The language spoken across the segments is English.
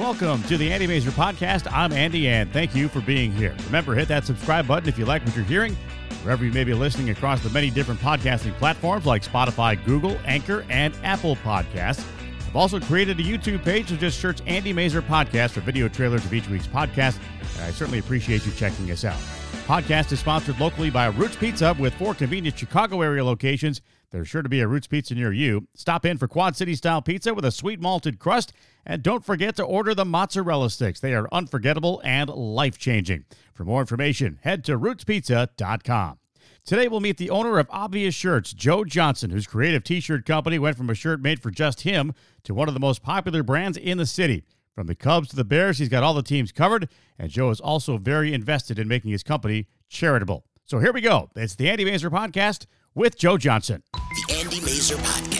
Welcome to the Andy Masur Podcast. I'm Andy, and thank you for being here. Remember, hit that subscribe button if you like what you're hearing, wherever you may be listening across the many different podcasting platforms like Spotify, Google, Anchor, and Apple Podcasts. I've also created a YouTube page that just search Andy Masur Podcast for video trailers of each week's podcast, and I certainly appreciate you checking us out. Podcast is sponsored locally by Roots Pizza with four convenient Chicago area locations. There's sure to be a Roots Pizza near you. Stop in for Quad City style pizza with a sweet malted crust, and don't forget to order the mozzarella sticks. They are unforgettable and life changing. For more information, head to rootspizza.com. Today, we'll meet the owner of Obvious Shirts, Joe Johnson, whose creative t shirt company went from a shirt made for just him to one of the most popular brands in the city. From the Cubs to the Bears, he's got all the teams covered, and Joe is also very invested in making his company charitable. So here we go. It's the Andy Masur Podcast with Joe Johnson. The Andy Masur Podcast.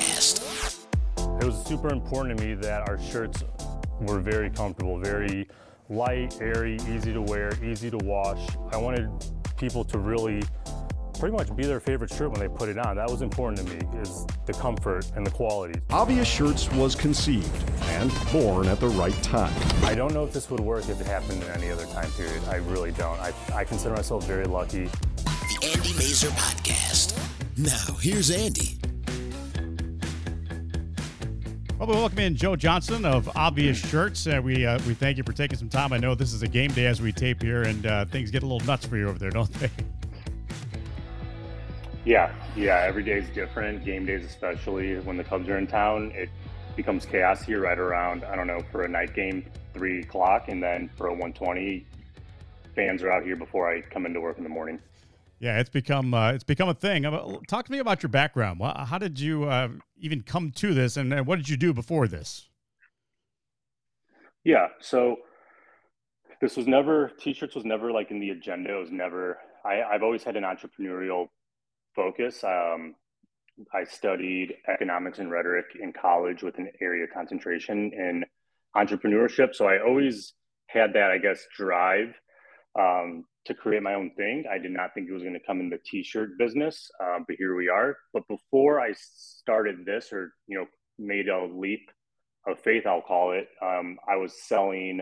It was super important to me that our shirts were very comfortable, very light, airy, easy to wear, easy to wash. I wanted people to really pretty much be their favorite shirt when they put it on. That was important to me, is the comfort and the quality. Obvious Shirts was conceived and born at the right time. I don't know if this would work if it happened in any other time period. I really don't. I, I consider myself very lucky. The Andy Masur Podcast. Now, here's Andy. Well, we welcome in Joe Johnson of Obvious Shirts. Uh, we uh, we thank you for taking some time. I know this is a game day as we tape here, and uh, things get a little nuts for you over there, don't they? Yeah, yeah. Every day is different. Game days, especially when the Cubs are in town, it becomes chaos here right around I don't know for a night game, three o'clock, and then for a one twenty, fans are out here before I come into work in the morning. Yeah, it's become uh, it's become a thing. Talk to me about your background. How did you uh, even come to this, and what did you do before this? Yeah, so this was never t-shirts was never like in the agenda. It was never. I, I've always had an entrepreneurial focus. Um, I studied economics and rhetoric in college with an area concentration in entrepreneurship. So I always had that, I guess, drive um, to create my own thing. I did not think it was going to come in the t-shirt business, um, but here we are. But before I started this, or you know, made a leap of faith, I'll call it. Um, I was selling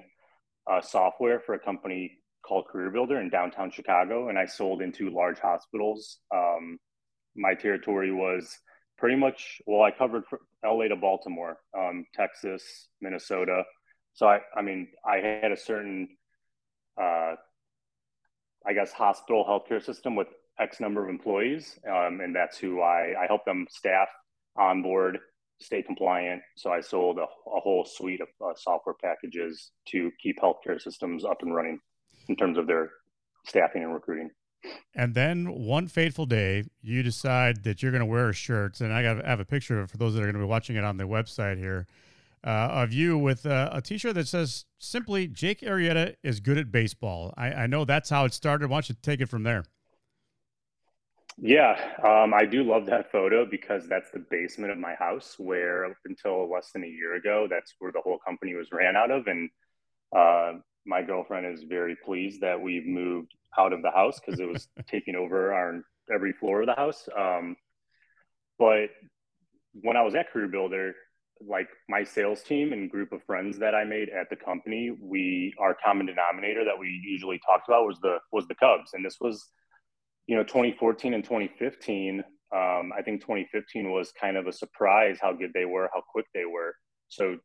uh, software for a company called Career Builder in downtown Chicago, and I sold into large hospitals. Um, my territory was pretty much well, I covered from LA to Baltimore, um, Texas, Minnesota. So I, I mean, I had a certain, uh, I guess, hospital healthcare system with X number of employees, um, and that's who I I help them staff, onboard, stay compliant. So I sold a, a whole suite of uh, software packages to keep healthcare systems up and running in terms of their staffing and recruiting. And then one fateful day, you decide that you're going to wear a shirt, and I got have a picture of for those that are going to be watching it on the website here uh, of you with uh, a T-shirt that says simply "Jake Arrieta is good at baseball." I, I, know that's how it started. Why don't you take it from there? Yeah, um, I do love that photo because that's the basement of my house, where until less than a year ago, that's where the whole company was ran out of, and uh, my girlfriend is very pleased that we've moved out of the house because it was taking over our every floor of the house. Um, but when I was at Career Builder, like my sales team and group of friends that I made at the company, we our common denominator that we usually talked about was the was the Cubs, and this was, you know, 2014 and 2015. Um, I think 2015 was kind of a surprise how good they were, how quick they were. So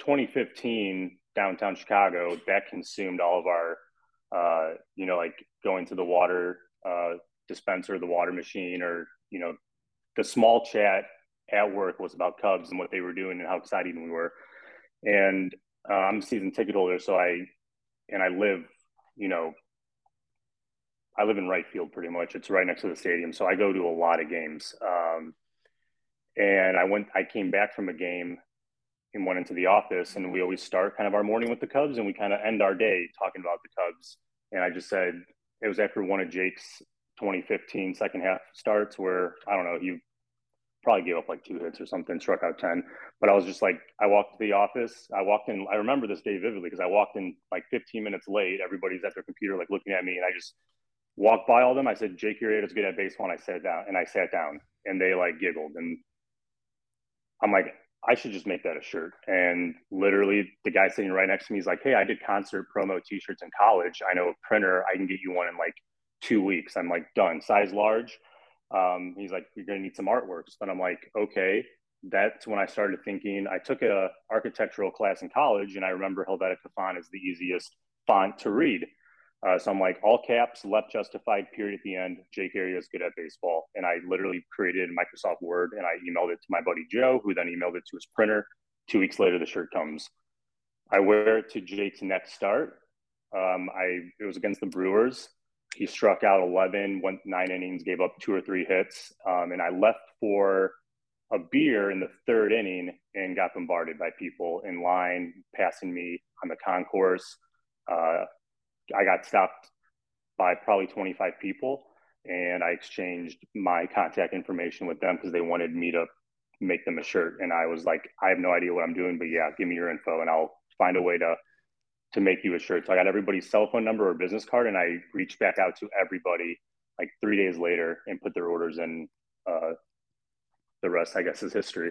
2015 downtown Chicago, that consumed all of our, uh, you know, like going to the water uh, dispenser, the water machine, or you know, the small chat at work was about Cubs and what they were doing and how excited we were. And uh, I'm a season ticket holder, so I and I live, you know, I live in right field pretty much. It's right next to the stadium, so I go to a lot of games. Um, and I went, I came back from a game and went into the office and we always start kind of our morning with the Cubs and we kind of end our day talking about the Cubs. And I just said it was after one of Jake's 2015 second half starts where I don't know, he probably gave up like two hits or something, struck out 10. But I was just like, I walked to the office. I walked in, I remember this day vividly because I walked in like 15 minutes late. Everybody's at their computer, like looking at me. And I just walked by all them. I said, Jake is good at baseball. And I sat down and I sat down and they like giggled. And I'm like, I should just make that a shirt. And literally, the guy sitting right next to me is like, Hey, I did concert promo t shirts in college. I know a printer. I can get you one in like two weeks. I'm like, done, size large. Um, he's like, You're going to need some artworks. And I'm like, Okay. That's when I started thinking. I took a architectural class in college, and I remember Helvetica font is the easiest font to read. Uh, so I'm like, all caps, left justified, period at the end. Jake is good at baseball. And I literally created Microsoft Word and I emailed it to my buddy Joe, who then emailed it to his printer. Two weeks later, the shirt comes. I wear it to Jake's next start. Um, I it was against the Brewers. He struck out 11, went nine innings, gave up two or three hits, um, and I left for a beer in the third inning and got bombarded by people in line, passing me on the concourse. Uh, I got stopped by probably 25 people and I exchanged my contact information with them because they wanted me to make them a shirt. And I was like, I have no idea what I'm doing, but yeah, give me your info and I'll find a way to to make you a shirt. So I got everybody's cell phone number or business card and I reached back out to everybody like three days later and put their orders in. Uh, the rest, I guess, is history.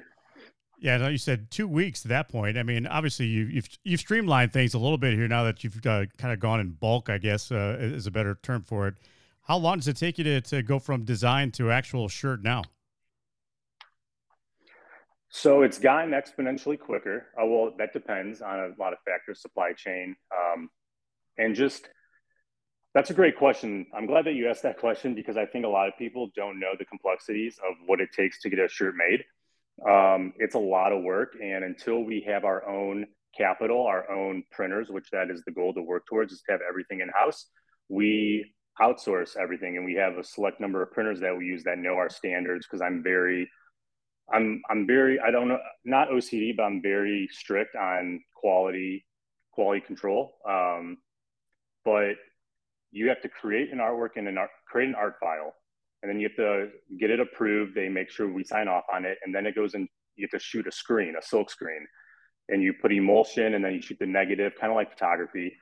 Yeah, you said two weeks at that point. I mean, obviously you, you've you've streamlined things a little bit here now that you've uh, kind of gone in bulk. I guess uh, is a better term for it. How long does it take you to, to go from design to actual shirt now? So it's gotten exponentially quicker. Uh, well, that depends on a lot of factors, supply chain, um, and just that's a great question. I'm glad that you asked that question because I think a lot of people don't know the complexities of what it takes to get a shirt made. Um, it's a lot of work. And until we have our own capital, our own printers, which that is the goal to work towards, is to have everything in house, we outsource everything. And we have a select number of printers that we use that know our standards because I'm very, I'm, I'm very, I don't know, not OCD, but I'm very strict on quality, quality control. Um, but you have to create an artwork and an art, create an art file and then you have to get it approved. They make sure we sign off on it, and then it goes in. You have to shoot a screen, a silk screen, and you put emulsion, and then you shoot the negative, kind of like photography.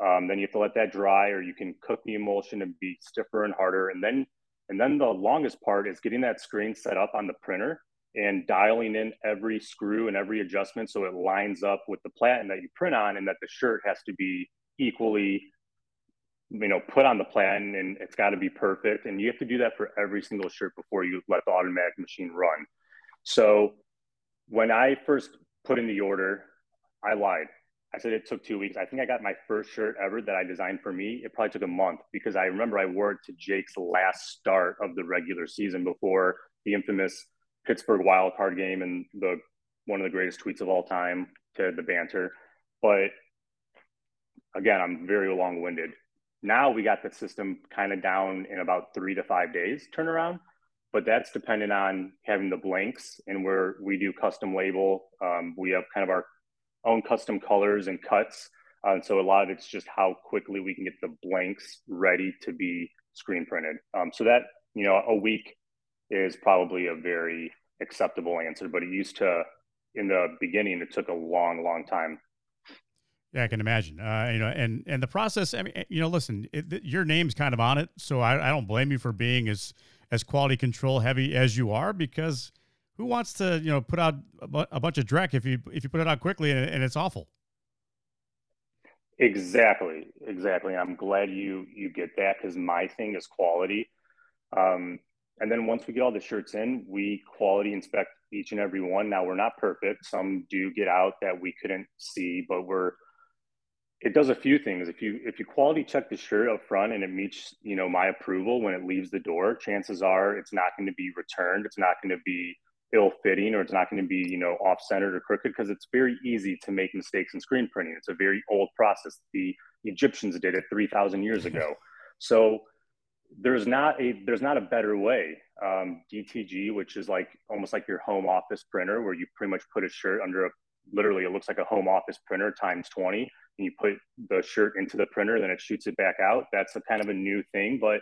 Um, then you have to let that dry, or you can cook the emulsion and be stiffer and harder. And then, and then the longest part is getting that screen set up on the printer and dialing in every screw and every adjustment so it lines up with the platen that you print on, and that the shirt has to be equally you know put on the platen and it's got to be perfect. And you have to do that for every single shirt before you let the automatic machine run. So when i first put in the order i lied. I said it took two weeks. I think i got my first shirt ever that i designed for me. It probably took a month because i remember i wore it to jake's last start of the regular season before the infamous pittsburgh wild card game and the one of the greatest tweets of all time to the banter but again i'm very long-winded now we got the system kind of down in about three to five days turnaround, but that's dependent on having the blanks and where we do custom label. Um, we have kind of our own custom colors and cuts. Uh, and so a lot of it's just how quickly we can get the blanks ready to be screen printed. Um, so that, you know, a week is probably a very acceptable answer, but it used to, in the beginning, it took a long, long time yeah, I can imagine. Uh, you know, and and the process. I mean, eh, you know, listen, it, your name's kind of on it, so I, I don't blame you for being as as quality control heavy as you are, because who wants to you know put out a, a bunch of dreck if you if you put it out quickly and, and it's awful. Exactly, exactly. I'm glad you you get that because my thing is quality. Um, and then once we get all the shirts in, we quality inspect each and every one. Now we're not perfect. Some do get out that we couldn't see, but we're it does a few things. If you if you quality check the shirt up front and it meets you know my approval when it leaves the door, chances are it's not going to be returned. It's not going to be ill fitting or it's not going to be you know off centered or crooked because it's very easy to make mistakes in screen printing. It's a very old process. The Egyptians did it three thousand years ago. So there's not a there's not a better way. Um, DTG, which is like almost like your home office printer, where you pretty much put a shirt under a literally it looks like a home office printer times 20 and you put the shirt into the printer then it shoots it back out that's a kind of a new thing but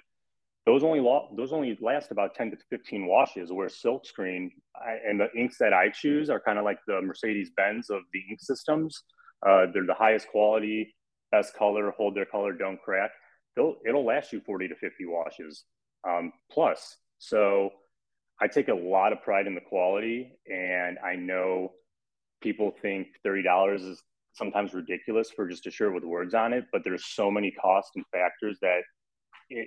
those only lo- those only last about 10 to 15 washes where silk screen I, and the inks that i choose are kind of like the mercedes benz of the ink systems uh, they're the highest quality best color hold their color don't crack They'll, it'll last you 40 to 50 washes um, plus so i take a lot of pride in the quality and i know people think $30 is sometimes ridiculous for just a shirt with words on it, but there's so many costs and factors that it,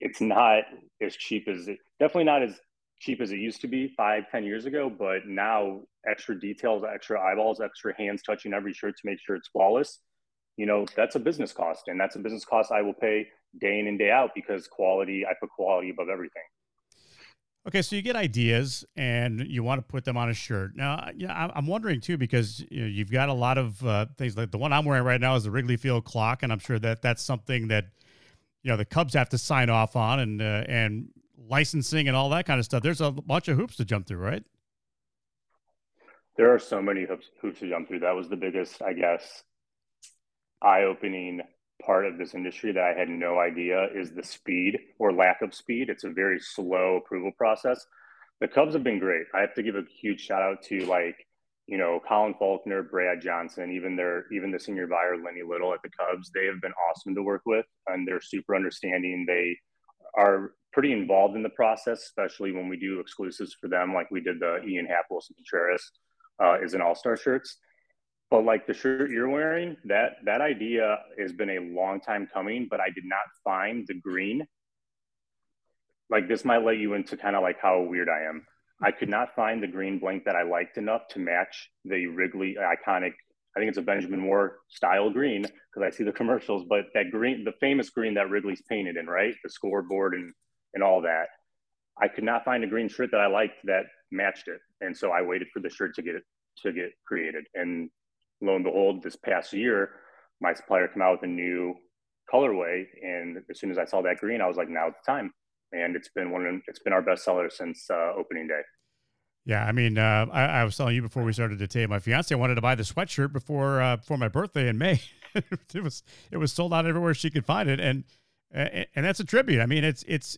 it's not as cheap as it definitely not as cheap as it used to be five, ten years ago. But now extra details, extra eyeballs, extra hands touching every shirt to make sure it's flawless. You know, that's a business cost. And that's a business cost I will pay day in and day out because quality, I put quality above everything. Okay, so you get ideas and you want to put them on a shirt. Now, yeah, I'm wondering too because you know, you've got a lot of uh, things like the one I'm wearing right now is the Wrigley Field clock, and I'm sure that that's something that you know the Cubs have to sign off on and uh, and licensing and all that kind of stuff. There's a bunch of hoops to jump through, right? There are so many hoops, hoops to jump through. That was the biggest, I guess, eye-opening part of this industry that I had no idea is the speed or lack of speed. It's a very slow approval process. The Cubs have been great. I have to give a huge shout out to like, you know, Colin Faulkner, Brad Johnson, even their even the senior buyer Lenny Little at the Cubs. They have been awesome to work with, and they're super understanding. They are pretty involved in the process, especially when we do exclusives for them, like we did the Ian Happ Willson Contreras uh, is an All Star shirts. But like the shirt you're wearing, that that idea has been a long time coming, but I did not find the green. Like this might let you into kind of like how weird I am. I could not find the green blank that I liked enough to match the Wrigley iconic. I think it's a Benjamin Moore style green because I see the commercials, but that green, the famous green that Wrigley's painted in, right? The scoreboard and and all that. I could not find a green shirt that I liked that matched it, and so I waited for the shirt to get it to get created. And lo and behold, this past year, my supplier came out with a new colorway, and as soon as I saw that green, I was like, "Now's the time." And it's been one of it's been our best seller since uh, opening day. Yeah, I mean, uh, I, I, was telling you before we started to tape. My fiance wanted to buy the sweatshirt before uh, before my birthday in May. it was it was sold out everywhere she could find it, and and that's a tribute. I mean, it's it's.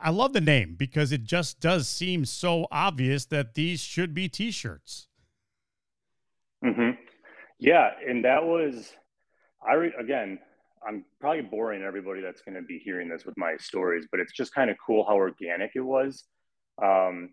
I love the name because it just does seem so obvious that these should be T-shirts. Mm-hmm. Yeah, and that was, I re, again, I'm probably boring everybody that's going to be hearing this with my stories, but it's just kind of cool how organic it was. Um,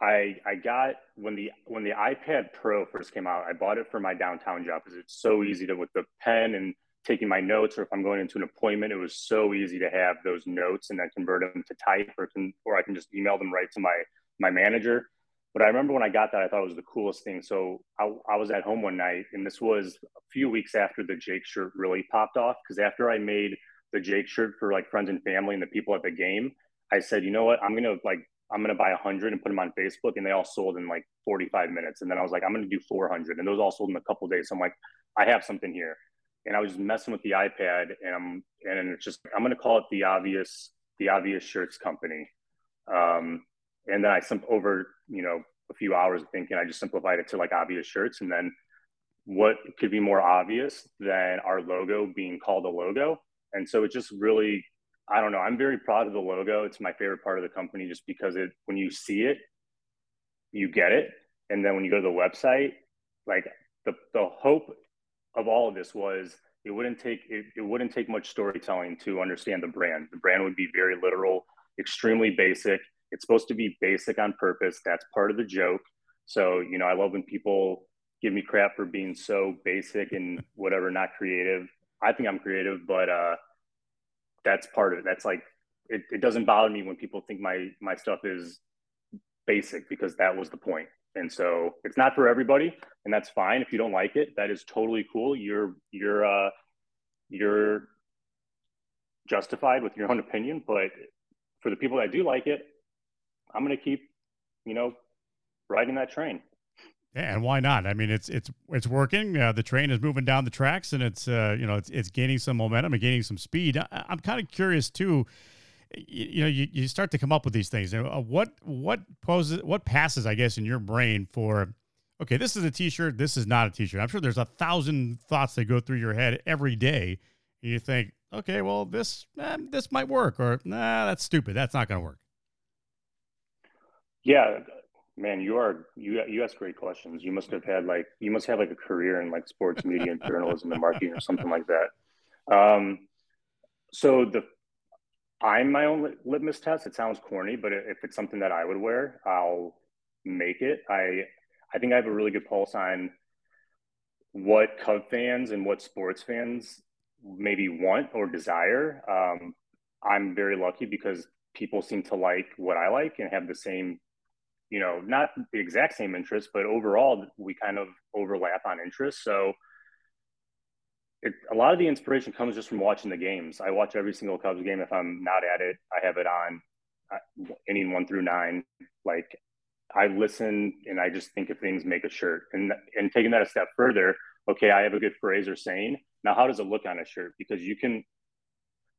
I I got when the when the iPad Pro first came out, I bought it for my downtown job because it's so easy to with the pen and taking my notes, or if I'm going into an appointment, it was so easy to have those notes and then convert them to type, or can or I can just email them right to my my manager. But I remember when I got that, I thought it was the coolest thing. So I, I was at home one night, and this was a few weeks after the Jake shirt really popped off. Because after I made the Jake shirt for like friends and family and the people at the game, I said, you know what, I'm gonna like I'm gonna buy 100 and put them on Facebook, and they all sold in like 45 minutes. And then I was like, I'm gonna do 400, and those all sold in a couple days. So I'm like, I have something here. And I was messing with the iPad, and I'm and it's just I'm gonna call it the obvious the obvious shirts company. Um, and then I some over you know a few hours of thinking, I just simplified it to like obvious shirts, and then what could be more obvious than our logo being called a logo? And so it just really, I don't know. I'm very proud of the logo. It's my favorite part of the company, just because it when you see it, you get it, and then when you go to the website, like the the hope of all of this was it wouldn't take it, it wouldn't take much storytelling to understand the brand. The brand would be very literal, extremely basic it's supposed to be basic on purpose. That's part of the joke. So, you know, I love when people give me crap for being so basic and whatever, not creative. I think I'm creative, but uh, that's part of it. That's like, it, it doesn't bother me when people think my, my stuff is basic because that was the point. And so it's not for everybody and that's fine. If you don't like it, that is totally cool. You're, you're, uh, you're justified with your own opinion, but for the people that do like it, I'm going to keep, you know, riding that train. Yeah, and why not? I mean, it's it's it's working. Uh, the train is moving down the tracks, and it's uh, you know it's it's gaining some momentum and gaining some speed. I, am kind of curious too. You, you, know, you, you start to come up with these things. Uh, what what poses what passes, I guess, in your brain for okay, this is a T-shirt. This is not a T-shirt. I'm sure there's a thousand thoughts that go through your head every day. And you think, okay, well, this eh, this might work, or nah, that's stupid. That's not going to work. Yeah, man, you are you you ask great questions. You must have had like you must have like a career in like sports media and journalism and marketing or something like that. Um, so the I'm my own litmus test. It sounds corny, but if it's something that I would wear, I'll make it. I I think I have a really good pulse on what Cub fans and what sports fans maybe want or desire. Um, I'm very lucky because people seem to like what I like and have the same, you know, not the exact same interests, but overall we kind of overlap on interests. So it, a lot of the inspiration comes just from watching the games. I watch every single Cubs game. If I'm not at it, I have it on uh, inning one through nine. Like I listen and I just think of things make a shirt. And and taking that a step further, okay, I have a good phrase or saying. Now, how does it look on a shirt? Because you can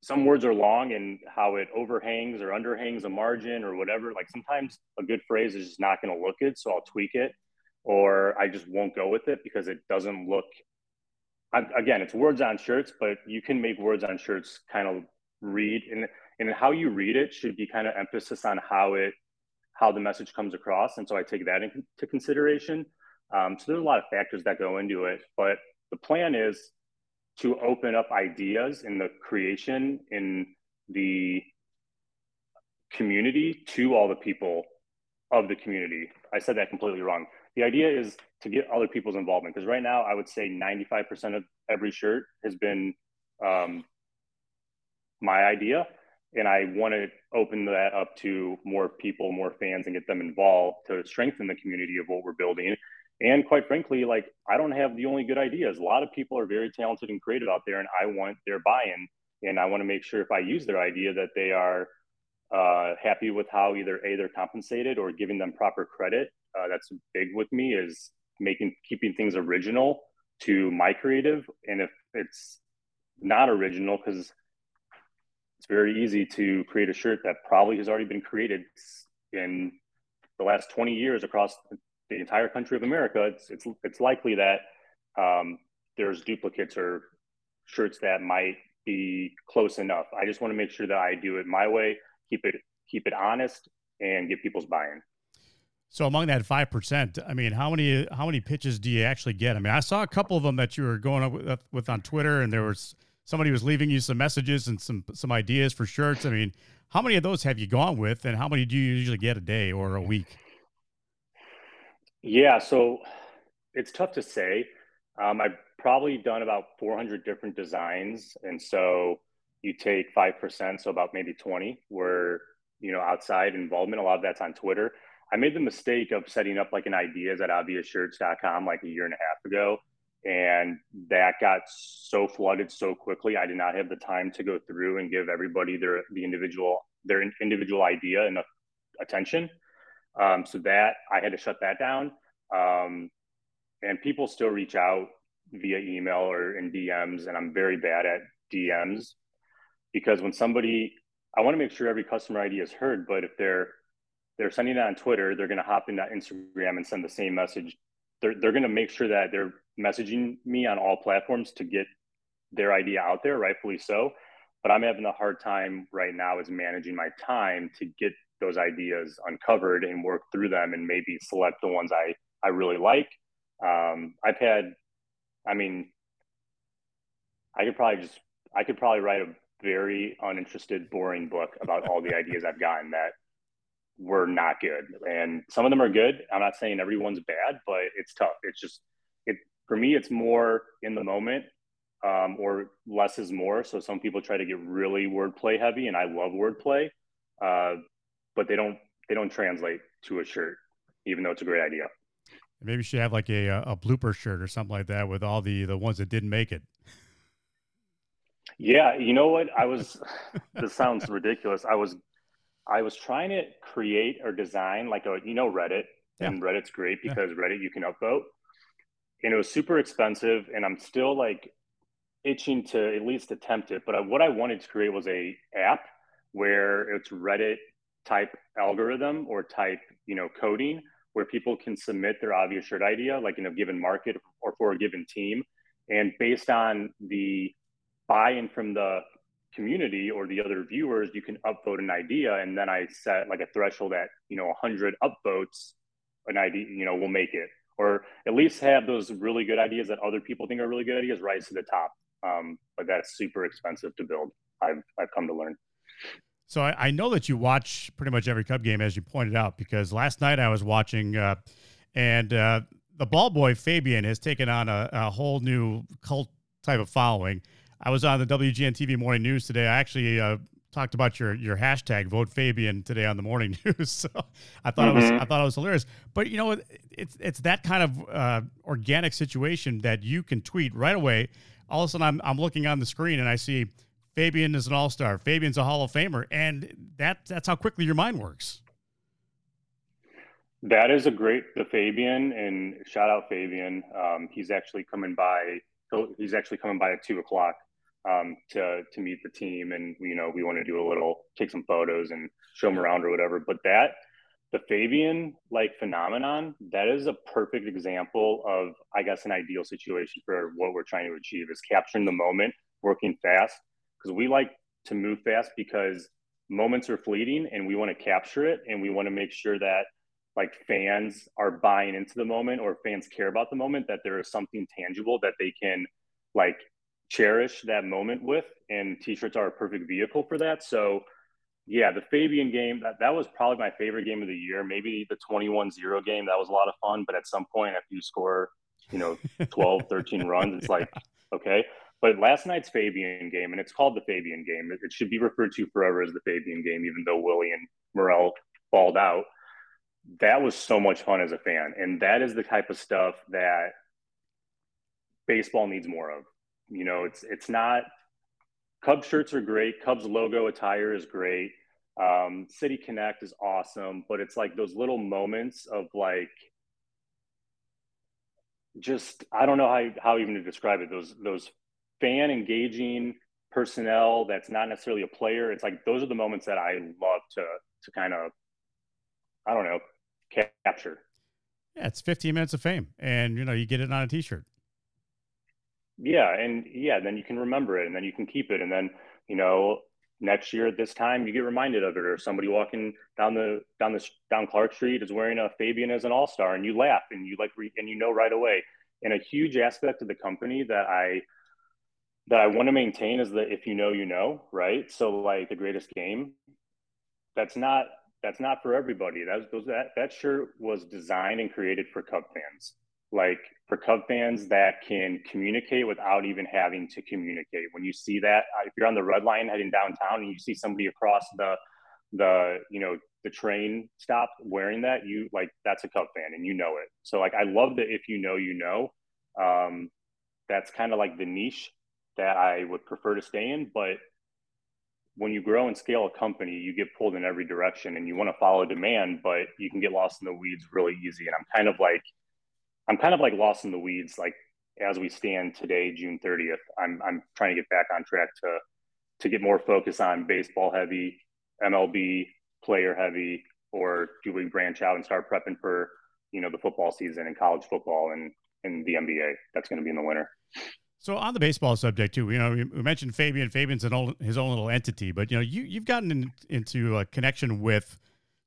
some words are long and how it overhangs or underhangs a margin or whatever. Like sometimes a good phrase is just not going to look good, so I'll tweak it, or I just won't go with it because it doesn't look. Again, it's words on shirts, but you can make words on shirts kind of read and and how you read it should be kind of emphasis on how it how the message comes across, and so I take that into consideration. Um, so there's a lot of factors that go into it, but the plan is to open up ideas in the creation in the community to all the people of the community. I said that completely wrong. The idea is to get other people's involvement because right now I would say 95% of every shirt has been um, my idea. And I want to open that up to more people, more fans, and get them involved to strengthen the community of what we're building and quite frankly like i don't have the only good ideas. A lot of people are very talented and creative out there and i want their buy-in and i want to make sure if i use their idea that they are uh, happy with how either a they're compensated or giving them proper credit. Uh, that's big with me is making keeping things original to my creative. And if it's not original because it's very easy to create a shirt that probably has already been created in the last 20 years across the entire country of America, it's it's it's likely that um, there's duplicates or shirts that might be close enough. I just want to make sure that I do it my way, keep it keep it honest, and get people's buy-in. So among that five percent, I mean, how many how many pitches do you actually get? I mean, I saw a couple of them that you were going up with, with on Twitter, and there was somebody was leaving you some messages and some some ideas for shirts. I mean, how many of those have you gone with, and how many do you usually get a day or a week? Yeah, so it's tough to say. Um, I've probably done about 400 different designs, and so you take five percent, so about maybe 20 were you know outside involvement. A lot of that's on Twitter. I made the mistake of setting up like an ideas at obviousshirts.com like a year and a half ago, and that got so flooded so quickly. I did not have the time to go through and give everybody their the individual their individual idea enough attention. Um, so that I had to shut that down. Um, and people still reach out via email or in DMs, and I'm very bad at DMs because when somebody, I want to make sure every customer ID is heard, but if they're they're sending it on Twitter, they're going to hop into Instagram and send the same message. They're they're going to make sure that they're messaging me on all platforms to get their idea out there, rightfully so. But I'm having a hard time right now is managing my time to get those ideas uncovered and work through them and maybe select the ones I, I really like. Um, I've had, I mean, I could probably just, I could probably write a very uninterested, boring book about all the ideas I've gotten that were not good. And some of them are good. I'm not saying everyone's bad, but it's tough. It's just, it, for me, it's more in the moment um, or less is more. So some people try to get really wordplay heavy, and I love wordplay. Uh, but they don't they don't translate to a shirt, even though it's a great idea. Maybe you should have like a a blooper shirt or something like that with all the the ones that didn't make it. Yeah, you know what? I was. this sounds ridiculous. I was, I was trying to create or design like a you know Reddit, yeah. and Reddit's great because yeah. Reddit you can upvote, and it was super expensive, and I'm still like itching to at least attempt it. But what I wanted to create was a app where it's Reddit type algorithm or type you know coding where people can submit their obvious shirt idea like in a given market or for a given team. And based on the buy-in from the community or the other viewers you can upvote an idea. And then i set like a threshold at you know 100 upvotes an idea you know will make it. Or at least have those really good ideas that other people think are really good ideas rise to the top. Um, but that's super expensive to build i've, I've come to learn so I, I, know that you watch pretty much every Cub game, as you pointed out, because last night I was watching uh, and uh, the ball boy Fabian has taken on a, a whole new cult type of following. I was on the WGN TV morning news today. I actually uh, talked about your your hashtag vote Fabian today on the morning news. So I thought mm-hmm. it was mm-hmm. I thought it was hilarious. But you know, it's it's that kind of uh, organic situation that you can tweet right away. All of a sudden, I'm I'm looking on the screen and I see Fabian is an all star. Fabian's a Hall of Famer, and that that's how quickly your mind works. That is a great the Fabian and shout out Fabian. Um, he's actually coming by. He's actually coming by at two o'clock um, to to meet the team, and you know we want to do a little, take some photos and show them around or whatever. But that the Fabian like phenomenon, that is a perfect example of I guess an ideal situation for what we're trying to achieve is capturing the moment, working fast because we like to move fast because moments are fleeting and we want to capture it and we want to make sure that like fans are buying into the moment or fans care about the moment that there is something tangible that they can like cherish that moment with and t-shirts are a perfect vehicle for that. So yeah the fabian game that, that was probably my favorite game of the year. Maybe the 21-0 game that was a lot of fun but at some point after you score you know 12 13 runs it's like okay but last night's fabian game and it's called the fabian game it, should be referred to forever as the fabian game even though willie and morel balled out that was so much fun as a fan and that is the type of stuff that baseball needs more of you know, it's it's not Cubs shirts are great. Cubs logo attire is great. Um, City Connect is awesome, but it's like those little moments of like just I don't know how how even to describe it. Those those fan engaging personnel that's not necessarily a player. It's like those are the moments that I love to to kind of I don't know capture. Yeah, it's 15 minutes of fame, and you know you get it on a T-shirt yeah and yeah then you can remember it and then you can keep it and then you know next year at this time you get reminded of it or somebody walking down the down the down clark street is wearing a fabian as an all-star and you laugh and you like re- and you know right away and a huge aspect of the company that i that i want to maintain is that if you know you know right so like the greatest game that's not that's not for everybody that's those that that shirt was designed and created for cub fans like for Cub fans that can communicate without even having to communicate. When you see that, uh, if you're on the red line heading downtown and you see somebody across the the you know the train stop wearing that, you like that's a Cub fan and you know it. So like I love that if you know you know. Um, that's kind of like the niche that I would prefer to stay in, but when you grow and scale a company, you get pulled in every direction and you want to follow demand, but you can get lost in the weeds really easy. And I'm kind of like I'm kind of like lost in the weeds. Like as we stand today, June 30th, I'm I'm trying to get back on track to to get more focus on baseball heavy, MLB player heavy, or do we branch out and start prepping for you know the football season and college football and and the NBA that's going to be in the winter. So on the baseball subject too, you know, we mentioned Fabian. Fabian's an old, his own little entity, but you know, you you've gotten in, into a connection with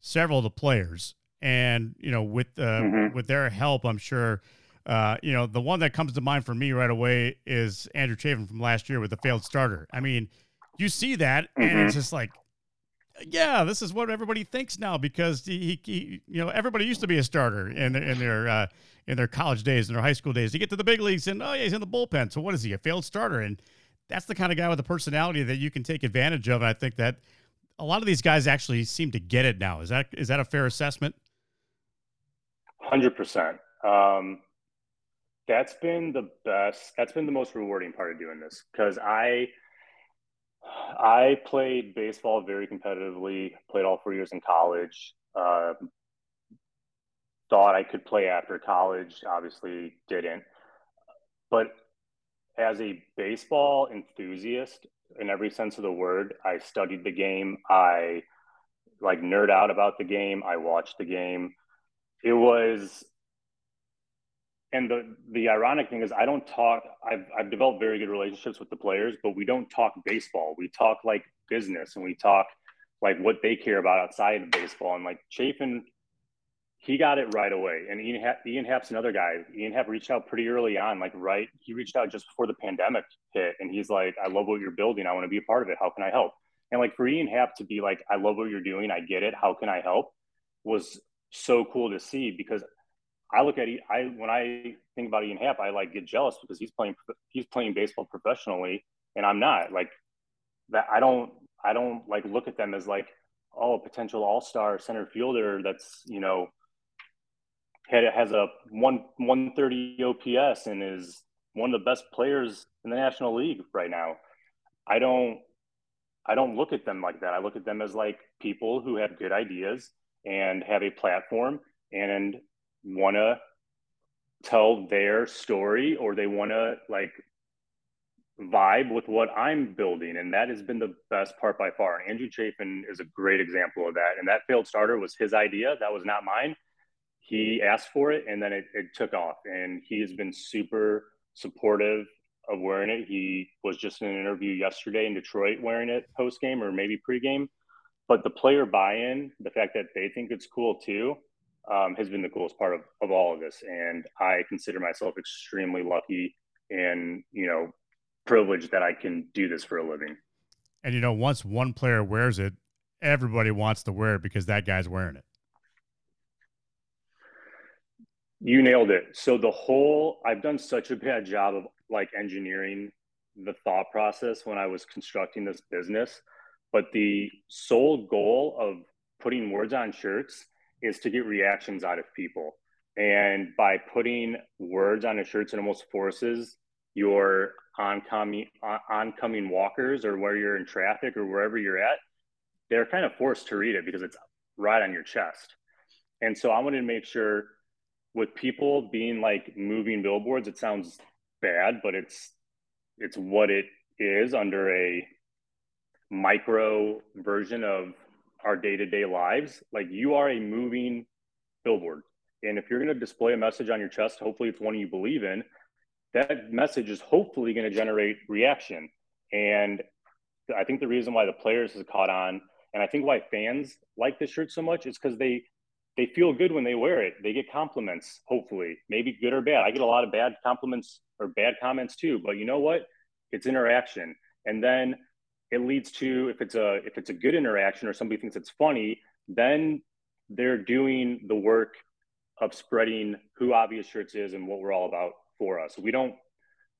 several of the players and you know with uh, mm-hmm. with their help, I'm sure. Uh, you know, the one that comes to mind for me right away is Andrew Chafin from last year with the failed starter. I mean, you see that, mm-hmm. and it's mm-hmm. just like, yeah, this is what everybody thinks now because he, he you know, everybody used to be a starter in their, in their uh, in their college days, in their high school days. You get to the big leagues, and oh yeah, he's in the bullpen. So what is he? A failed starter, and that's the kind of guy with a personality that you can take advantage of. And I think that a lot of these guys actually seem to get it now. Is that is that a fair assessment? Hundred percent. Um, that's been the best. That's been the most rewarding part of doing this because I, I played baseball very competitively. Played all four years in college. Uh, thought I could play after college. Obviously, didn't. But as a baseball enthusiast, in every sense of the word, I studied the game. I like nerd out about the game. I watched the game it was and the the ironic thing is I don't talk I've I've developed very good relationships with the players, but we don't talk baseball. We talk like business and we talk like what they care about outside of baseball. And like Chafin, he got it right away. And Ian, ha- Ian Happ's another guy. Ian Happ reached out pretty early on, like right. He reached out just before the pandemic hit, and he's like, "I love what you're building. I want to be a part of it. How can I help?" And like for Ian Happ to be like, "I love what you're doing. I get it. How can I help?" was so cool to see because I look at I when I think about Ian Happ, I like get jealous because he's playing he's playing baseball professionally, and I'm not. Like that, I don't I don't like look at them as like oh a potential all star center fielder that's you know had has a one one thirty OPS and is one of the best players in the National League right now. I don't I don't look at them like that. I look at them as like people who have good ideas and have a platform and want to tell their story or they want to like vibe with what I'm building. And that has been the best part by far. Andrew Chafin is a great example of that. And that failed starter was his idea. That was not mine. He asked for it and then it, it took off. And he has been super supportive of wearing it. He was just in an interview yesterday in Detroit wearing it post game or maybe pregame. But the player buy in, the fact that they think it's cool too, um, has been the coolest part of, of all of this. And I consider myself extremely lucky and, you know, privileged that I can do this for a living. And, you know, once one player wears it, everybody wants to wear it because that guy's wearing it. You nailed it. So the whole I've done such a bad job of like engineering the thought process when I was constructing this business, but the sole goal of putting words on shirts is to get reactions out of people. And by putting words on the shirts, it almost forces your oncoming oncoming walkers or where you're in traffic or wherever you're at, they're kind of forced to read it because it's right on your chest. And so I wanted to make sure with people being like moving billboards, it sounds bad, but it's it's what it is under a micro version of our day-to-day lives. Like you are a moving billboard. And if you're going to display a message on your chest hopefully it's one you believe in that message is hopefully going to generate reaction. And i think the reason why the players has caught on and i think why fans like this shirt so much is because they they feel good when they wear it. They get compliments hopefully maybe good or bad. I get a lot of bad compliments or bad comments too but you know what? It's interaction. And then it leads to if it's a if it's a good interaction or somebody thinks it's funny then they're doing the work of spreading who obvious shirts is and what we're all about for us. We don't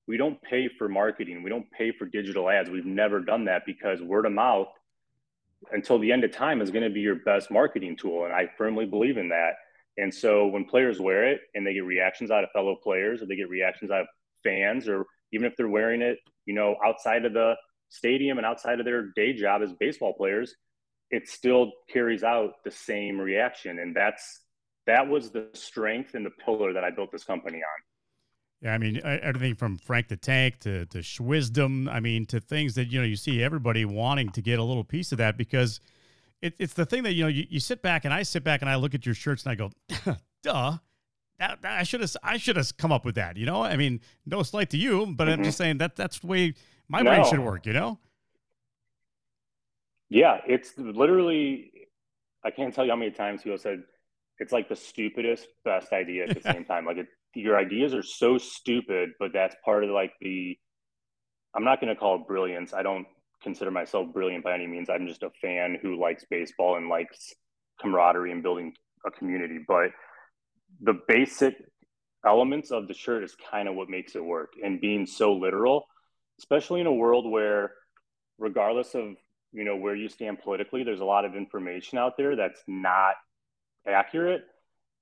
we don't pay for marketing. We don't pay for digital ads. We've never done that because word of mouth until the end of time is going to be your best marketing tool and i firmly believe in that and so when players wear it and they get reactions out of fellow players or they get reactions out of fans or even if they're wearing it you know outside of the stadium and outside of their day job as baseball players, it still carries out the same reaction. And that's that was the strength and the pillar that I built this company on. Yeah, I mean everything from Frank the Tank to to Schwisdom. I mean to things that you know you see everybody wanting to get a little piece of that because it, it's the thing that you know you, you sit back and I sit back and I look at your shirts and I go, duh. That, that I should have I should have come up with that. You know, I mean, no slight to you, but mm-hmm. I'm just saying that that's the way my no. brain should work, you know? Yeah, it's literally, I can't tell you how many times people said it's like the stupidest, best idea at the same time. Like, it, your ideas are so stupid, but that's part of like the, I'm not going to call it brilliance. I don't consider myself brilliant by any means. I'm just a fan who likes baseball and likes camaraderie and building a community. But the basic elements of the shirt is kind of what makes it work. And being so literal, especially in a world where regardless of you know where you stand politically there's a lot of information out there that's not accurate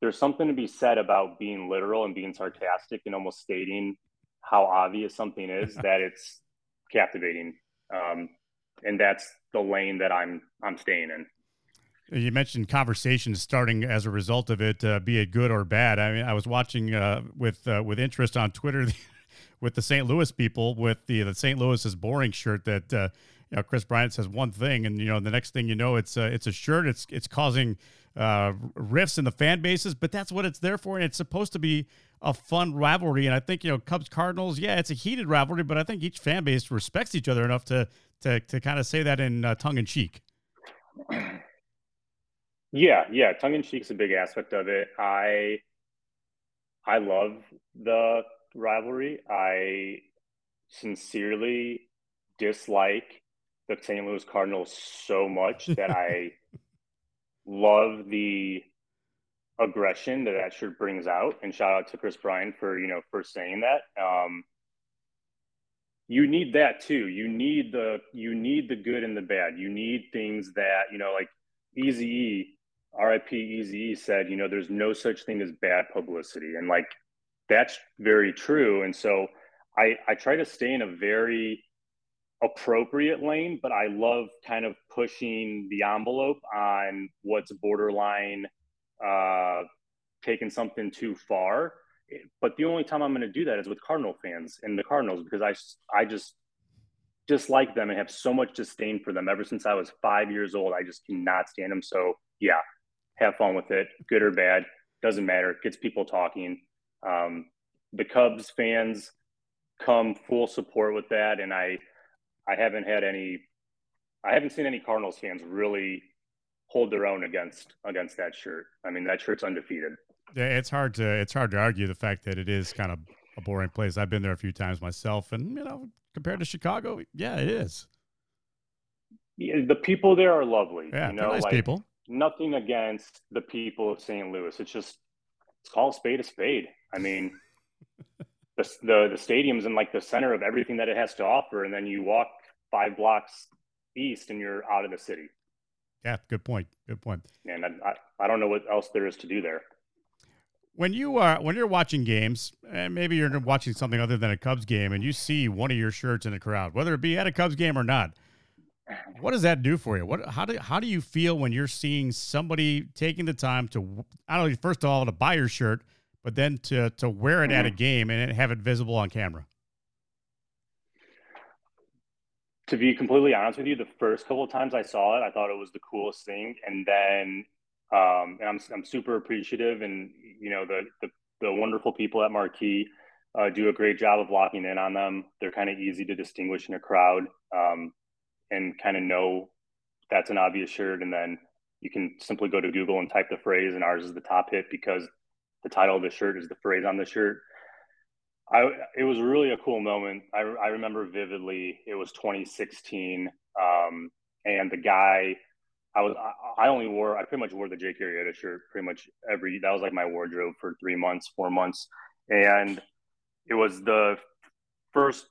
there's something to be said about being literal and being sarcastic and almost stating how obvious something is that it's captivating um, and that's the lane that i'm i'm staying in you mentioned conversations starting as a result of it, uh, be it good or bad. I mean, I was watching uh, with uh, with interest on Twitter with the St. Louis people with the the St. Louis is boring shirt that uh, you know Kris Bryant says one thing and you know the next thing you know it's a, it's a shirt it's it's causing uh, rifts in the fan bases but that's what it's there for and it's supposed to be a fun rivalry and I think you know Cubs Cardinals yeah it's a heated rivalry but I think each fan base respects each other enough to to to kind of say that in uh, tongue in cheek. Yeah, yeah, tongue in cheek is a big aspect of it. I I love the rivalry. I sincerely dislike the St. Louis Cardinals so much that I love the aggression that that shirt brings out. And shout out to Kris Bryant for you know for saying that. Um, you need that too. You need the you need the good and the bad. You need things that you know, like Easy E, RIP Easy E said, you know, there's no such thing as bad publicity, and like that's very true. And so I I try to stay in a very appropriate lane, but I love kind of pushing the envelope on what's borderline uh, taking something too far but the only time I'm going to do that is with Cardinal fans and the Cardinals because I I just dislike them and have so much disdain for them ever since I was five years old. I just cannot stand them. So yeah, have fun with it, good or bad, doesn't matter. Gets people talking. Um, the Cubs fans come full support with that, and I I haven't had any. I haven't seen any Cardinals fans really hold their own against against that shirt. I mean, that shirt's undefeated. Yeah, it's hard to it's hard to argue the fact that it is kind of a boring place. I've been there a few times myself, and you know, compared to Chicago, yeah, it is. Yeah, the people there are lovely. Yeah, you know, nice like, people. Nothing against the people of St. Louis. It's just it's called spade a spade. I mean, the, the the stadium's in like the center of everything that it has to offer, and then you walk five blocks east, and you're out of the city. Yeah, good point. Good point. And I, I, I don't know what else there is to do there when you are when you're watching games, and maybe you're watching something other than a Cubs game, and you see one of your shirts in the crowd, whether it be at a Cubs game or not, what does that do for you? What how do how do you feel when you're seeing somebody taking the time to I don't know first of all to buy your shirt, but then to to wear it mm-hmm. at a game and have it visible on camera? To be completely honest with you, the first couple of times I saw it, I thought it was the coolest thing, and then um, and I'm I'm super appreciative, and you know the the, the wonderful people at Marquee uh, do a great job of locking in on them. They're kind of easy to distinguish in a crowd, um, and kind of know that's an obvious shirt, and then you can simply go to Google and type the phrase, and ours is the top hit because the title of the shirt is the phrase on the shirt. I it was really a cool moment. I I remember vividly. It was 2016, um, and the guy I was I only wore I pretty much wore the Jake Arrieta shirt pretty much every that was like my wardrobe for three months, four months, and it was the first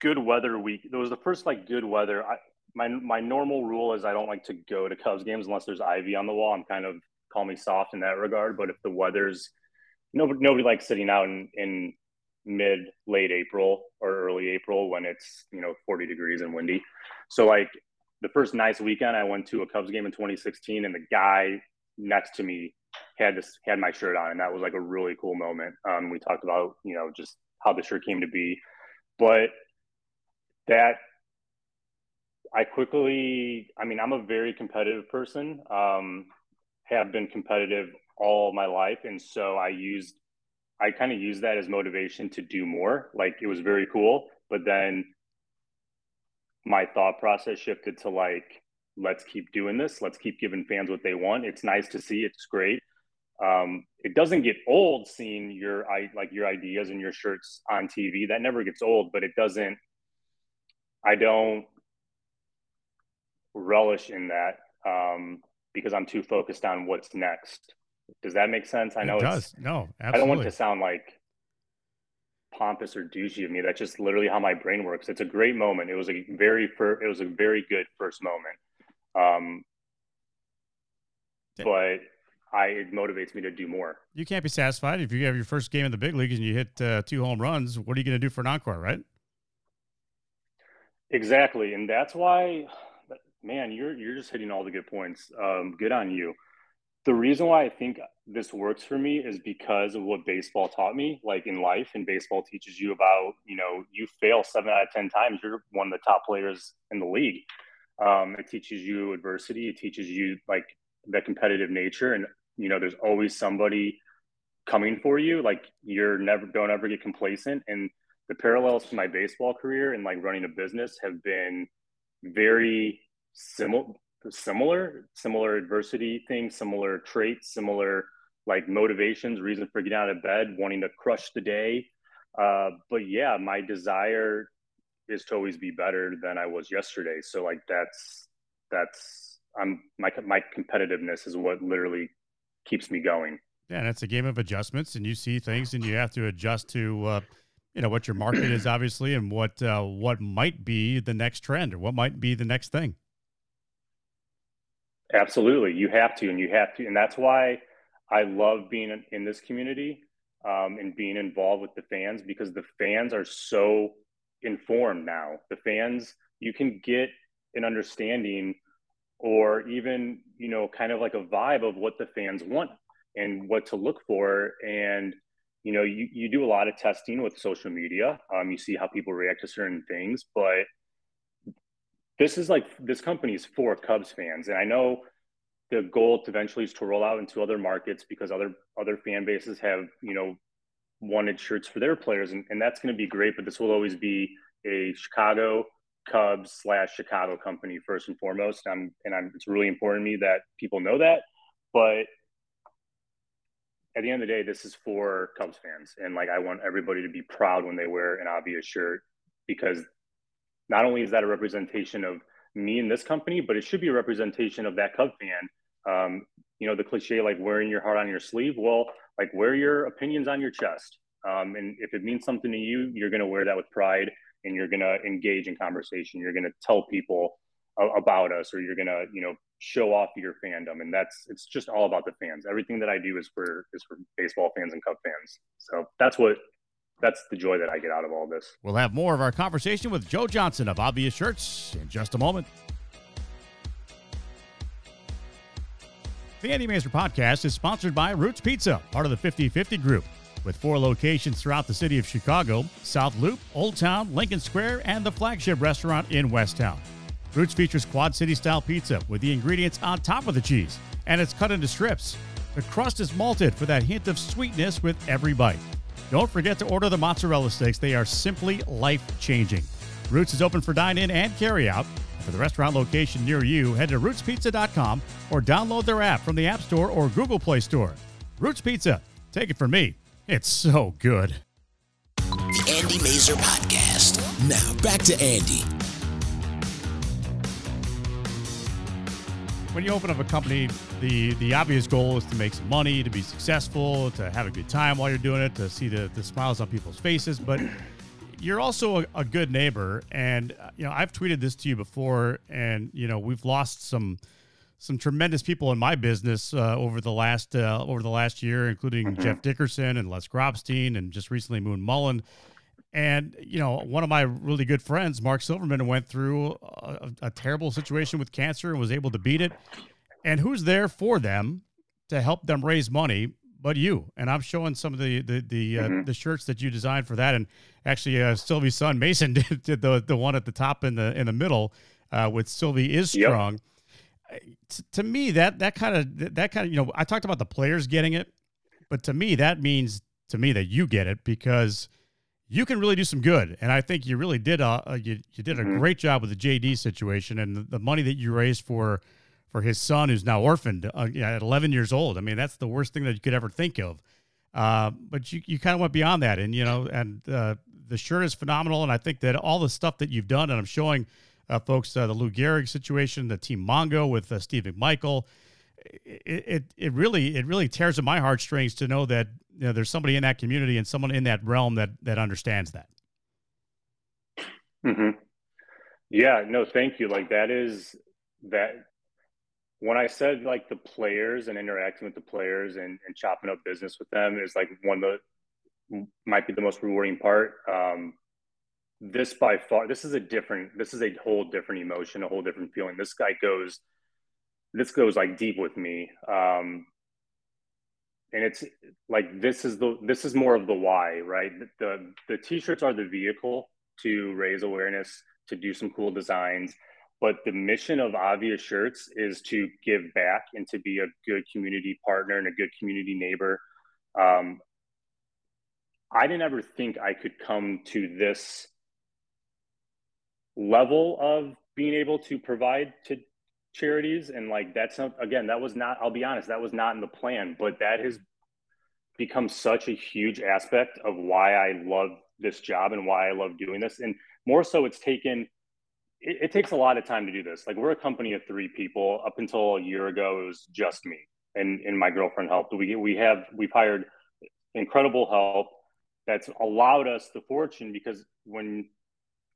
good weather week. It was the first like good weather. I, my my normal rule is I don't like to go to Cubs games unless there's ivy on the wall. I'm kind of call me soft in that regard, but if the weather's nobody nobody likes sitting out in, in mid late April or early April when it's you know 40 degrees and windy. So like the first nice weekend I went to a Cubs game in 2016, and the guy next to me had this had my shirt on, and that was like a really cool moment. Um, we talked about you know just how the shirt came to be, but that I quickly, I mean, I'm a very competitive person. Um, have been competitive all my life, and so I used, I kind of used that as motivation to do more. Like it was very cool, but then my thought process shifted to like let's keep doing this. Let's keep giving fans what they want. It's nice to see. It's great. Um, it doesn't get old seeing your i like your ideas and your shirts on tv that never gets old but it doesn't i don't relish in that um, because i'm too focused on what's next does that make sense i know it does no absolutely. i don't want to sound like pompous or douchey of me. That's just literally how my brain works. It's a great moment. It was a very fir- it was a very good first moment. Um, but I it motivates me to do more. You can't be satisfied if you have your first game in the big leagues and you hit uh, two home runs. What are you going to do for an encore, right? Exactly, and that's why, man, you're you're just hitting all the good points. Um, good on you the reason why I think this works for me is because of what baseball taught me. Like in life, and baseball teaches you about, you know, you fail seven out of 10 times, you're one of the top players in the league. Um, it teaches you adversity, it teaches you like the competitive nature. And, you know, there's always somebody coming for you. Like you're never, don't ever get complacent. And the parallels to my baseball career and like running a business have been very similar similar, similar adversity things, similar traits, similar like motivations, reason for getting out of bed, wanting to crush the day. Uh, but yeah, my desire is to always be better than I was yesterday. So like that's that's I'm my my competitiveness is what literally keeps me going. Yeah, and it's a game of adjustments, and you see things, and you have to adjust to, uh, you know, what your market is obviously, and what uh, what might be the next trend or what might be the next thing. Absolutely, you have to, and you have to, and that's why I love being in this community um, and being involved with the fans because the fans are so informed now. The fans, you can get an understanding or even, you know, kind of like a vibe of what the fans want and what to look for. And, you know, you, you do a lot of testing with social media. Um, you see how people react to certain things, but this is like this company is for Cubs fans. And I know the goal eventually is to roll out into other markets because other other fan bases have you know wanted shirts for their players. And, and that's going to be great but this will always be a chicago cubs slash chicago company first and foremost. I'm and i'm it's really important to me that people know that. But at the end of the day this is for cubs fans. And like i want everybody to be proud when they wear an obvious shirt because not only is that a representation of me and this company, but it should be a representation of that Cub fan um, you know, the cliche like wearing your heart on your sleeve. Well, like wear your opinions on your chest. Um, and if it means something to you, you're going to wear that with pride and you're going to engage in conversation. You're going to tell people about us or you're going to, you know, show off your fandom. And that's, it's just all about the fans. Everything that I do is for, is for baseball fans and Cub fans. So that's what, that's the joy that I get out of all this. We'll have more of our conversation with Joe Johnson of Obvious Shirts in just a moment. The Andy Masur podcast is sponsored by Roots Pizza, part of the 50 50 group. With four locations throughout the city of Chicago South Loop, Old Town, Lincoln Square, and the flagship restaurant in Westtown. Roots features Quad City style pizza with the ingredients on top of the cheese, and it's cut into strips. The crust is malted for that hint of sweetness with every bite. Don't forget to order the mozzarella sticks, they are simply life changing. Roots is open for dine in and carry out. For the restaurant location near you, head to rootspizza.com or download their app from the App Store or Google Play Store. Roots Pizza. Take it from me. It's so good. The Andy Masur Podcast. Now back to Andy. When you open up a company, the the obvious goal is to make some money, to be successful, to have a good time while you're doing it, to see the, the smiles on people's faces. But you're also a, a, good neighbor, and uh, you know I've tweeted this to you before, and you know we've lost some some tremendous people in my business uh, over the last uh, over the last year, including mm-hmm. Jeff Dickerson and Les Grobstein, and just recently Moon Mullins. And you know, one of my really good friends, Mark Silverman, went through a, a terrible situation with cancer and was able to beat it. And who's there for them to help them raise money but you. And I'm showing some of the the the, uh, mm-hmm. the shirts that you designed for that. And actually, uh, Sylvie's son Mason did, did, the the one at the top in the in the middle uh, with Sylvie is strong. Yep. Uh, to me, that that kind of that kind of you know, I talked about the players getting it, but to me, that means to me that you get it because you can really do some good. And I think you really did. Uh, uh you you did a mm-hmm. great job with the JD situation and the, the money that you raised for for his son who's now orphaned uh, at 11 years old. I mean, that's the worst thing that you could ever think of. Uh, but you, you kind of went beyond that, and you know, and uh, the shirt is phenomenal. And I think that all the stuff that you've done, and I'm showing uh, folks uh, the Lou Gehrig situation, the Team Mongo with uh, Steve McMichael. It, it it really it really tears at my heartstrings to know that you know, there's somebody in that community and someone in that realm that that understands that. Hmm. Yeah. No. Thank you. Like that is that when I said like the players and interacting with the players and, and chopping up business with them is like one of the might be the most rewarding part. Um, this by far, this is a different, this is a whole different emotion, a whole different feeling. This guy goes, this goes like deep with me. Um, and it's like this is the this is more of the why, right? The the t-shirts are the vehicle to raise awareness, to do some cool designs but the mission of obvious shirts is to give back and to be a good community partner and a good community neighbor. Um, i didn't ever think i could come to this level of being able to provide to charities. And like that's not again that was not i'll be honest that was not in the plan but that has become such a huge aspect of why i love this job and why i love doing this. And more so it's taken it, it, takes a lot of time to do this. Like we're a company of three people. Up until a year ago, it was just me. and and my girlfriend helped. We we have we've hired incredible help that's allowed us the fortune because when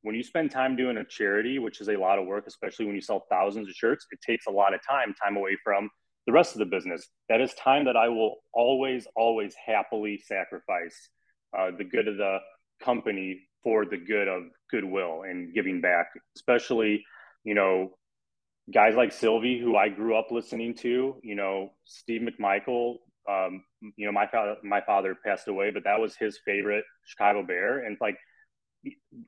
when you spend time doing a charity, which is a lot of work, especially when you sell thousands of shirts, it takes a lot of time, time away from the rest of the business. That is time that I will always, always happily sacrifice uh, the good of the company for the good of goodwill and giving back, especially, you know, guys like Sylvie, who I grew up listening to, you know, Steve McMichael, um, you know, my father, my father passed away, but that was his favorite Chicago Bear. And like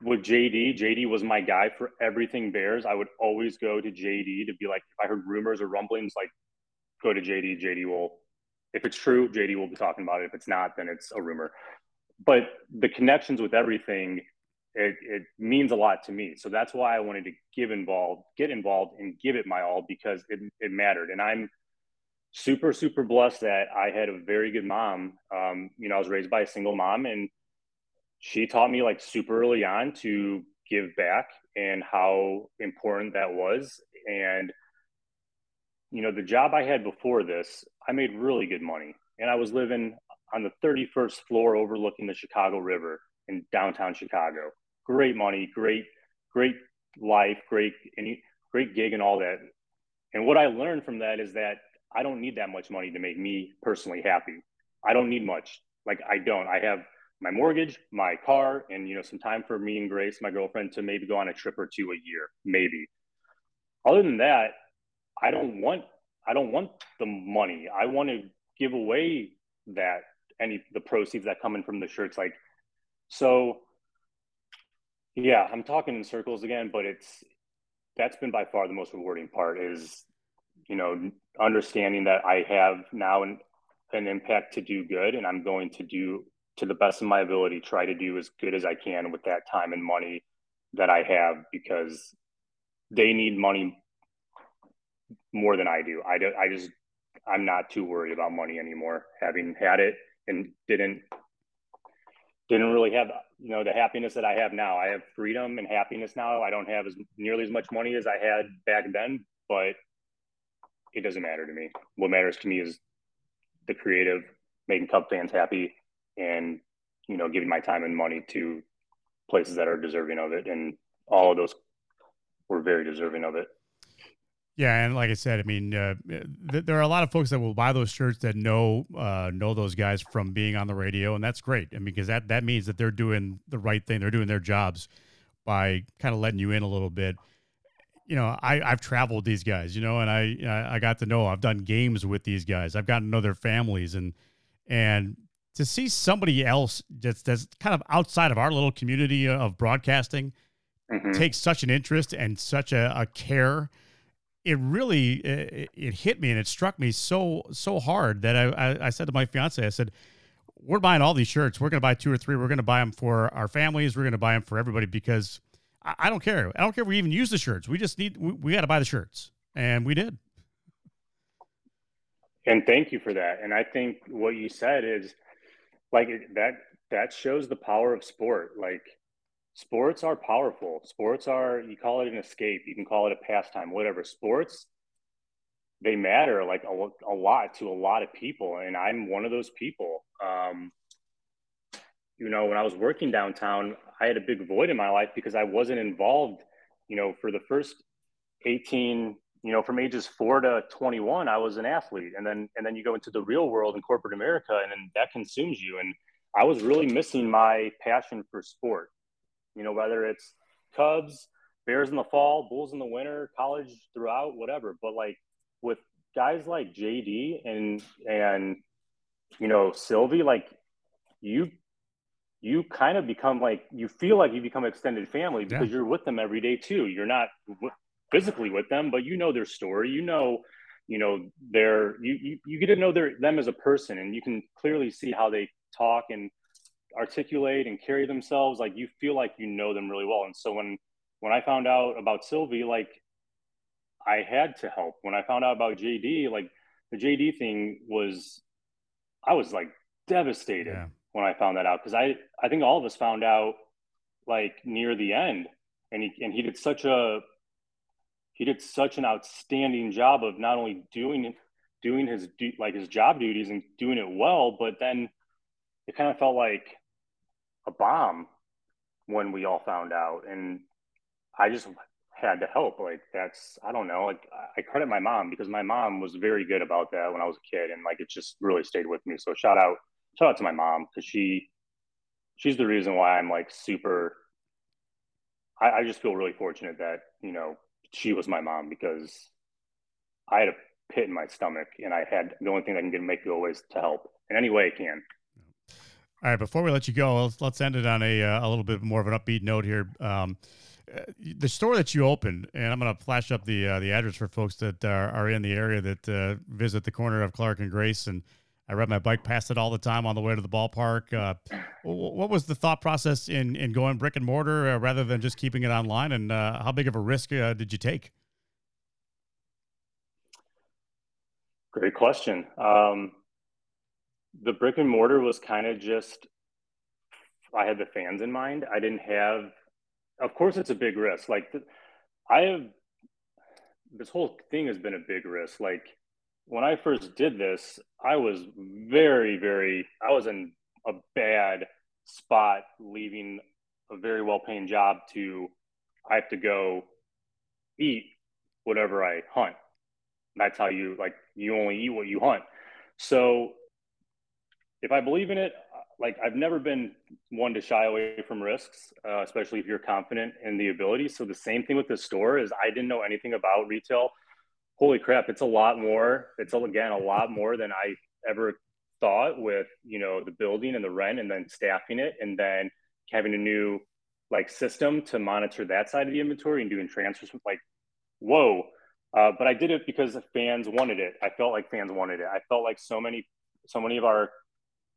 with JD, JD was my guy for everything Bears. I would always go to JD to be like, if I heard rumors or rumblings, like go to JD. JD will, if it's true, JD will be talking about it. If it's not, then it's a rumor. But the connections with everything, it, it means a lot to me. So that's why I wanted to give involved, get involved, and give it my all because it, it mattered. And I'm super, super blessed that I had a very good mom. Um, you know, I was raised by a single mom, and she taught me like super early on to give back and how important that was. And you know, the job I had before this, I made really good money, and I was living on the 31st floor overlooking the Chicago River in downtown Chicago. Great money, great, great life, great, any, great gig and all that. And what I learned from that is that I don't need that much money to make me personally happy. I don't need much. Like I don't. I have my mortgage, my car, and you know some time for me and Grace, my girlfriend, to maybe go on a trip or two a year, maybe. Other than that, I don't want I don't want the money. I want to give away that any the proceeds that come in from the shirts. Like so yeah, I'm talking in circles again, but it's that's been by far the most rewarding part is you know understanding that I have now an, an impact to do good and I'm going to do to the best of my ability try to do as good as I can with that time and money that I have because they need money more than I do. I do, I just I'm not too worried about money anymore. Having had it and didn't didn't really have you know the happiness that I have now. I have freedom and happiness now. I don't have as nearly as much money as I had back then, but it doesn't matter to me. What matters to me is the creative, making Cub fans happy, and you know giving my time and money to places that are deserving of it, and all of those were very deserving of it. Yeah, and like I said, I mean, uh, th- there are a lot of folks that will buy those shirts that know uh, know those guys from being on the radio, and that's great. I mean, because that that means that they're doing the right thing, they're doing their jobs by kind of letting you in a little bit. You know, I I've traveled these guys, you know, and I I got to know. I've done games with these guys. I've gotten to know their families, and and to see somebody else that's that's kind of outside of our little community of broadcasting mm-hmm. take such an interest and such a, a care it really it, it, hit me and it struck me so so hard that I, I, I said to my fiance I said we're buying all these shirts. We're going to buy two or three. We're going to buy them for our families. We're going to buy them for everybody because I, I, don't care. I don't care if we even use the shirts. We just need we, we got to buy the shirts. And we did. And thank you for that. And I think what you said is like that that shows the power of sport. Like sports are powerful. Sports are you call it an escape you can call it a pastime whatever. Sports they matter like a, a lot to a lot of people and i'm one of those people. Um, you know when i was working downtown i had a big void in my life because i wasn't involved you know for the first 18 you know from ages 4 to 21 i was an athlete and then and then you go into the real world in corporate america and then that consumes you and i was really missing my passion for sport you know whether it's cubs bears in the fall bulls in the winter college throughout whatever. But like with guys like jd and and you know Sylvie, like you you kind of become like you feel like you become extended family because yeah. you're with them every day too. You're not w- physically with them but you know their story. You know you know their you, you you get to know their them as a person and you can clearly see how they talk and articulate and carry themselves like you feel like you know them really well. And so when when i found out about sylvie like i had to help. When i found out about jd like the jd thing was i was like devastated yeah. when i found that out because i i think all of us found out like near the end. And he and he did such a he did such an outstanding job of not only doing doing his like his job duties and doing it well, but then it kind of felt like a bomb when we all found out, and I just had to help. Like that's I don't know. Like I credit my mom because my mom was very good about that when I was a kid, and like it just really stayed with me. So shout out shout out to my mom because she she's the reason why I'm like super. I, I just feel really fortunate that you know she was my mom because I had a pit in my stomach and I had the only thing that can get make go away is to help in any way I can. All right, before we let you go, let's, let's end it on a, uh, a little bit more of an upbeat note here. Um, uh, the store that you opened, and I'm going to flash up the uh, the address for folks that are, are in the area that uh, visit the corner of Clark and Grace and I ride my bike past it all the time on the way to the ballpark. Uh, what was the thought process in in going brick and mortar uh, rather than just keeping it online? And how big of a risk did you take? Great question. Um, the brick and mortar was kind of just I had the fans in mind. I didn't have. Of course, it's a big risk. Like I have. This whole thing has been a big risk. Like when I first did this, I was very, very, I was in a bad spot leaving a very well paying job to, I have to go eat whatever I hunt. That's how you, like, you only eat what you hunt. So if I believe in it, like I've never been one to shy away from risks, uh, especially if you're confident in the ability. So the same thing with the store is I didn't know anything about retail holy crap, it's a lot more. It's again a lot more than I ever thought with you know the building and the rent and then staffing it and then having a new like system to monitor that side of the inventory and doing transfers like whoa uh, but i did it because fans wanted it i felt like fans wanted it i felt like so many so many of our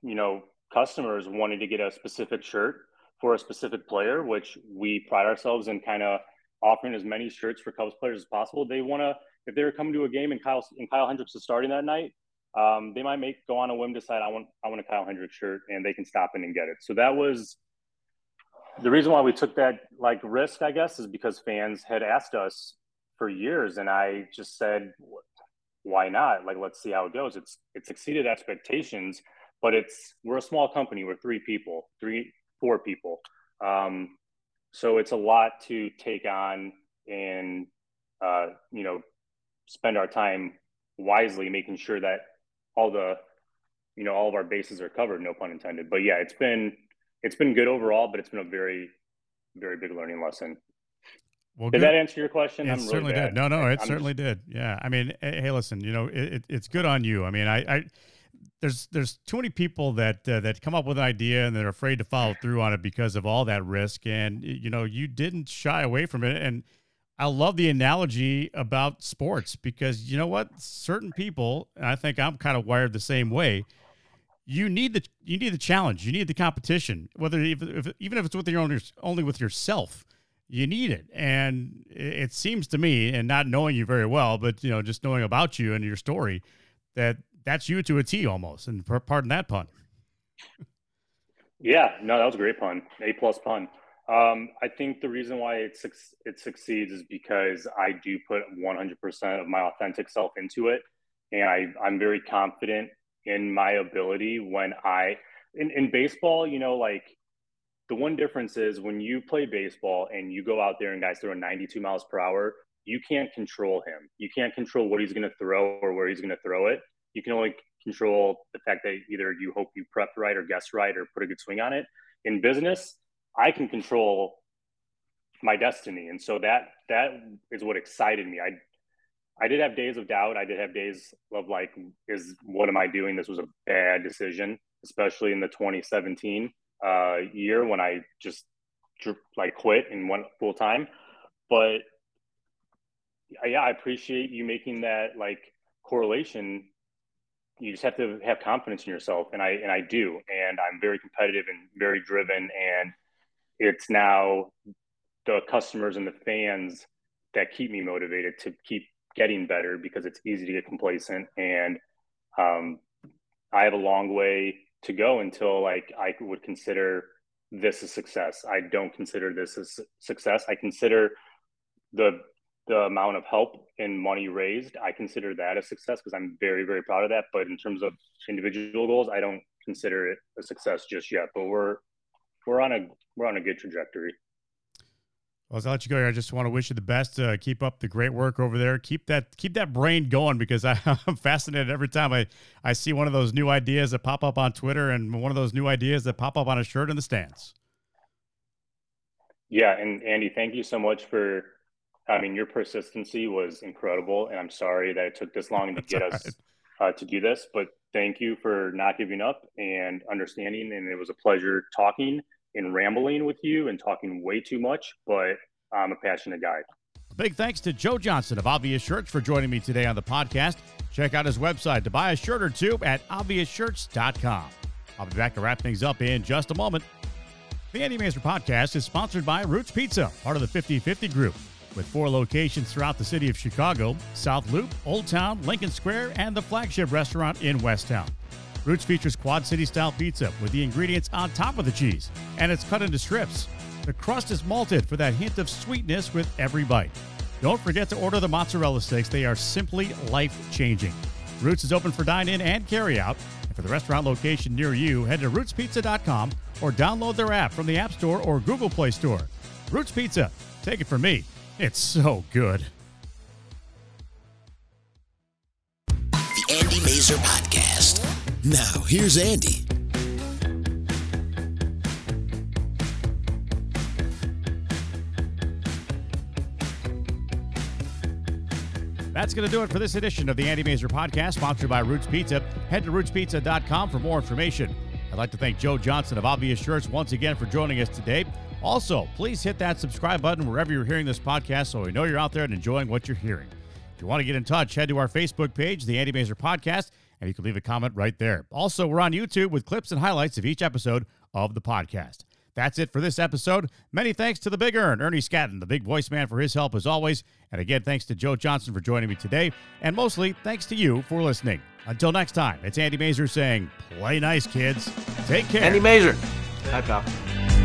you know customers wanted to get a specific shirt for a specific player which we pride ourselves in kind of offering as many shirts for cubs players as possible they want to if they were coming to a game and Kyle and Kyle Hendricks is starting that night, um, they might make go on a whim decide I want I want a Kyle Hendricks shirt and they can stop in and get it. So that was the reason why we took that like risk, I guess, is because fans had asked us for years, and I just said, why not? Like let's see how it goes. It's it's exceeded expectations, but it's we're a small company. We're three people, three four people. Um, so it's a lot to take on and uh, you know spend our time wisely, making sure that all the, you know, all of our bases are covered. No pun intended. But yeah, it's been it's been good overall, but it's been a very very big learning lesson. Well, did good. that answer your question? It I'm certainly really did. No, no, it I'm certainly just... did. Yeah, I mean, hey, listen, you know, it, it's good on you. I mean, I, I there's there's too many people that uh, that come up with an idea and they're afraid to follow through on it because of all that risk. And you know, you didn't shy away from it, and I love the analogy about sports because you know what? Certain people, and I think I'm kind of wired the same way. You need the you need the challenge. You need the competition. Whether if, if, even if it's with your own only with yourself, you need it. And it seems to me, and not knowing you very well, but you know, just knowing about you and your story, that that's you to a T almost. And pardon that pun. Yeah, no, that was a great pun. A plus pun. Um, I think the reason why it it succeeds is because I do put 100% of my authentic self into it, and I I'm very confident in my ability when I in, in baseball. You know, like the one difference is when you play baseball and you go out there and guys throw 92 miles per hour, you can't control him. You can't control what he's going to throw or where he's going to throw it. You can only control the fact that either you hope you prepped right or guessed right or put a good swing on it. In business, I can control my destiny. And so that that is what excited me. I I did have days of doubt. I did have days of like, is what am I doing? This was a bad decision, especially in the 2017 uh, year when I just like quit and went full time. But yeah, I appreciate you making that like correlation. You just have to have confidence in yourself, and I and I do, and I'm very competitive and very driven, and it's now the customers and the fans that keep me motivated to keep getting better because it's easy to get complacent and um, i have a long way to go until like i would consider this a success. I don't consider this a success. I consider the the amount of help and money raised, I consider that a success because I'm very, very proud of that. But in terms of individual goals, I don't consider it a success just yet. But we're we're on a we're on a good trajectory. Well, as I let you go, I just want to wish you the best. Uh, keep up the great work over there. Keep that keep that brain going because I, am fascinated every time I, I see one of those new ideas that pop up on Twitter and one of those new ideas that pop up on a shirt in the stands. Yeah, and Andy, thank you so much for. I mean, your persistency was incredible, and I'm sorry that it took this long to get us uh, to do this. But thank you for not giving up and understanding. And it was a pleasure talking and rambling with you and talking way too much, but I'm a passionate guy. Big thanks to Joe Johnson of Obvious Shirts for joining me today on the podcast. Check out his website to buy a shirt or two at obviousshirts.com. I'll be back to wrap things up in just a moment. The Andy Masur podcast is sponsored by Roots Pizza, part of the 50 50 group, with four locations throughout the city of Chicago South Loop, Old Town, Lincoln Square, and the flagship restaurant in Westtown. Roots features Quad City style pizza with the ingredients on top of the cheese, and it's cut into strips. The crust is malted for that hint of sweetness with every bite. Don't forget to order the mozzarella sticks, they are simply life changing. Roots is open for dine in and carry out. And for the restaurant location near you, head to rootspizza.com or download their app from the App Store or Google Play Store. Roots Pizza, take it from me, it's so good. The Andy Masur Podcast. Now, here's Andy. That's going to do it for this edition of the Andy Masur Podcast, sponsored by Roots Pizza. Head to rootspizza.com for more information. I'd like to thank Joe Johnson of Obvious Shirts once again for joining us today. Also, please hit that subscribe button wherever you're hearing this podcast so we know you're out there and enjoying what you're hearing. If you want to get in touch, head to our Facebook page, The Andy Masur Podcast, and you can leave a comment right there. Also, we're on YouTube with clips and highlights of each episode of the podcast. That's it for this episode. Many thanks to the Big Earn, Ernie Scatton, the big voice man, for his help as always. And again, thanks to Joe Johnson for joining me today. And mostly, thanks to you for listening. Until next time, it's Andy Masur saying, play nice, kids. Take care. Andy Masur. Hi, pal.